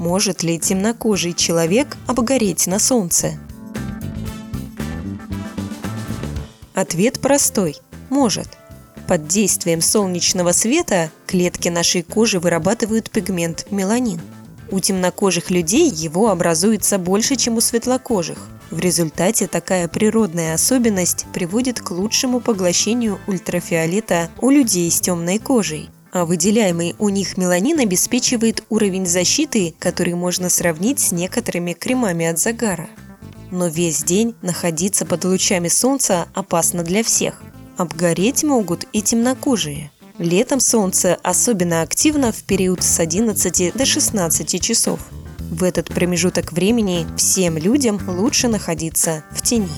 Может ли темнокожий человек обгореть на солнце? Ответ простой – может. Под действием солнечного света клетки нашей кожи вырабатывают пигмент меланин. У темнокожих людей его образуется больше, чем у светлокожих. В результате такая природная особенность приводит к лучшему поглощению ультрафиолета у людей с темной кожей. А выделяемый у них меланин обеспечивает уровень защиты, который можно сравнить с некоторыми кремами от загара но весь день находиться под лучами солнца опасно для всех. Обгореть могут и темнокожие. Летом солнце особенно активно в период с 11 до 16 часов. В этот промежуток времени всем людям лучше находиться в тени.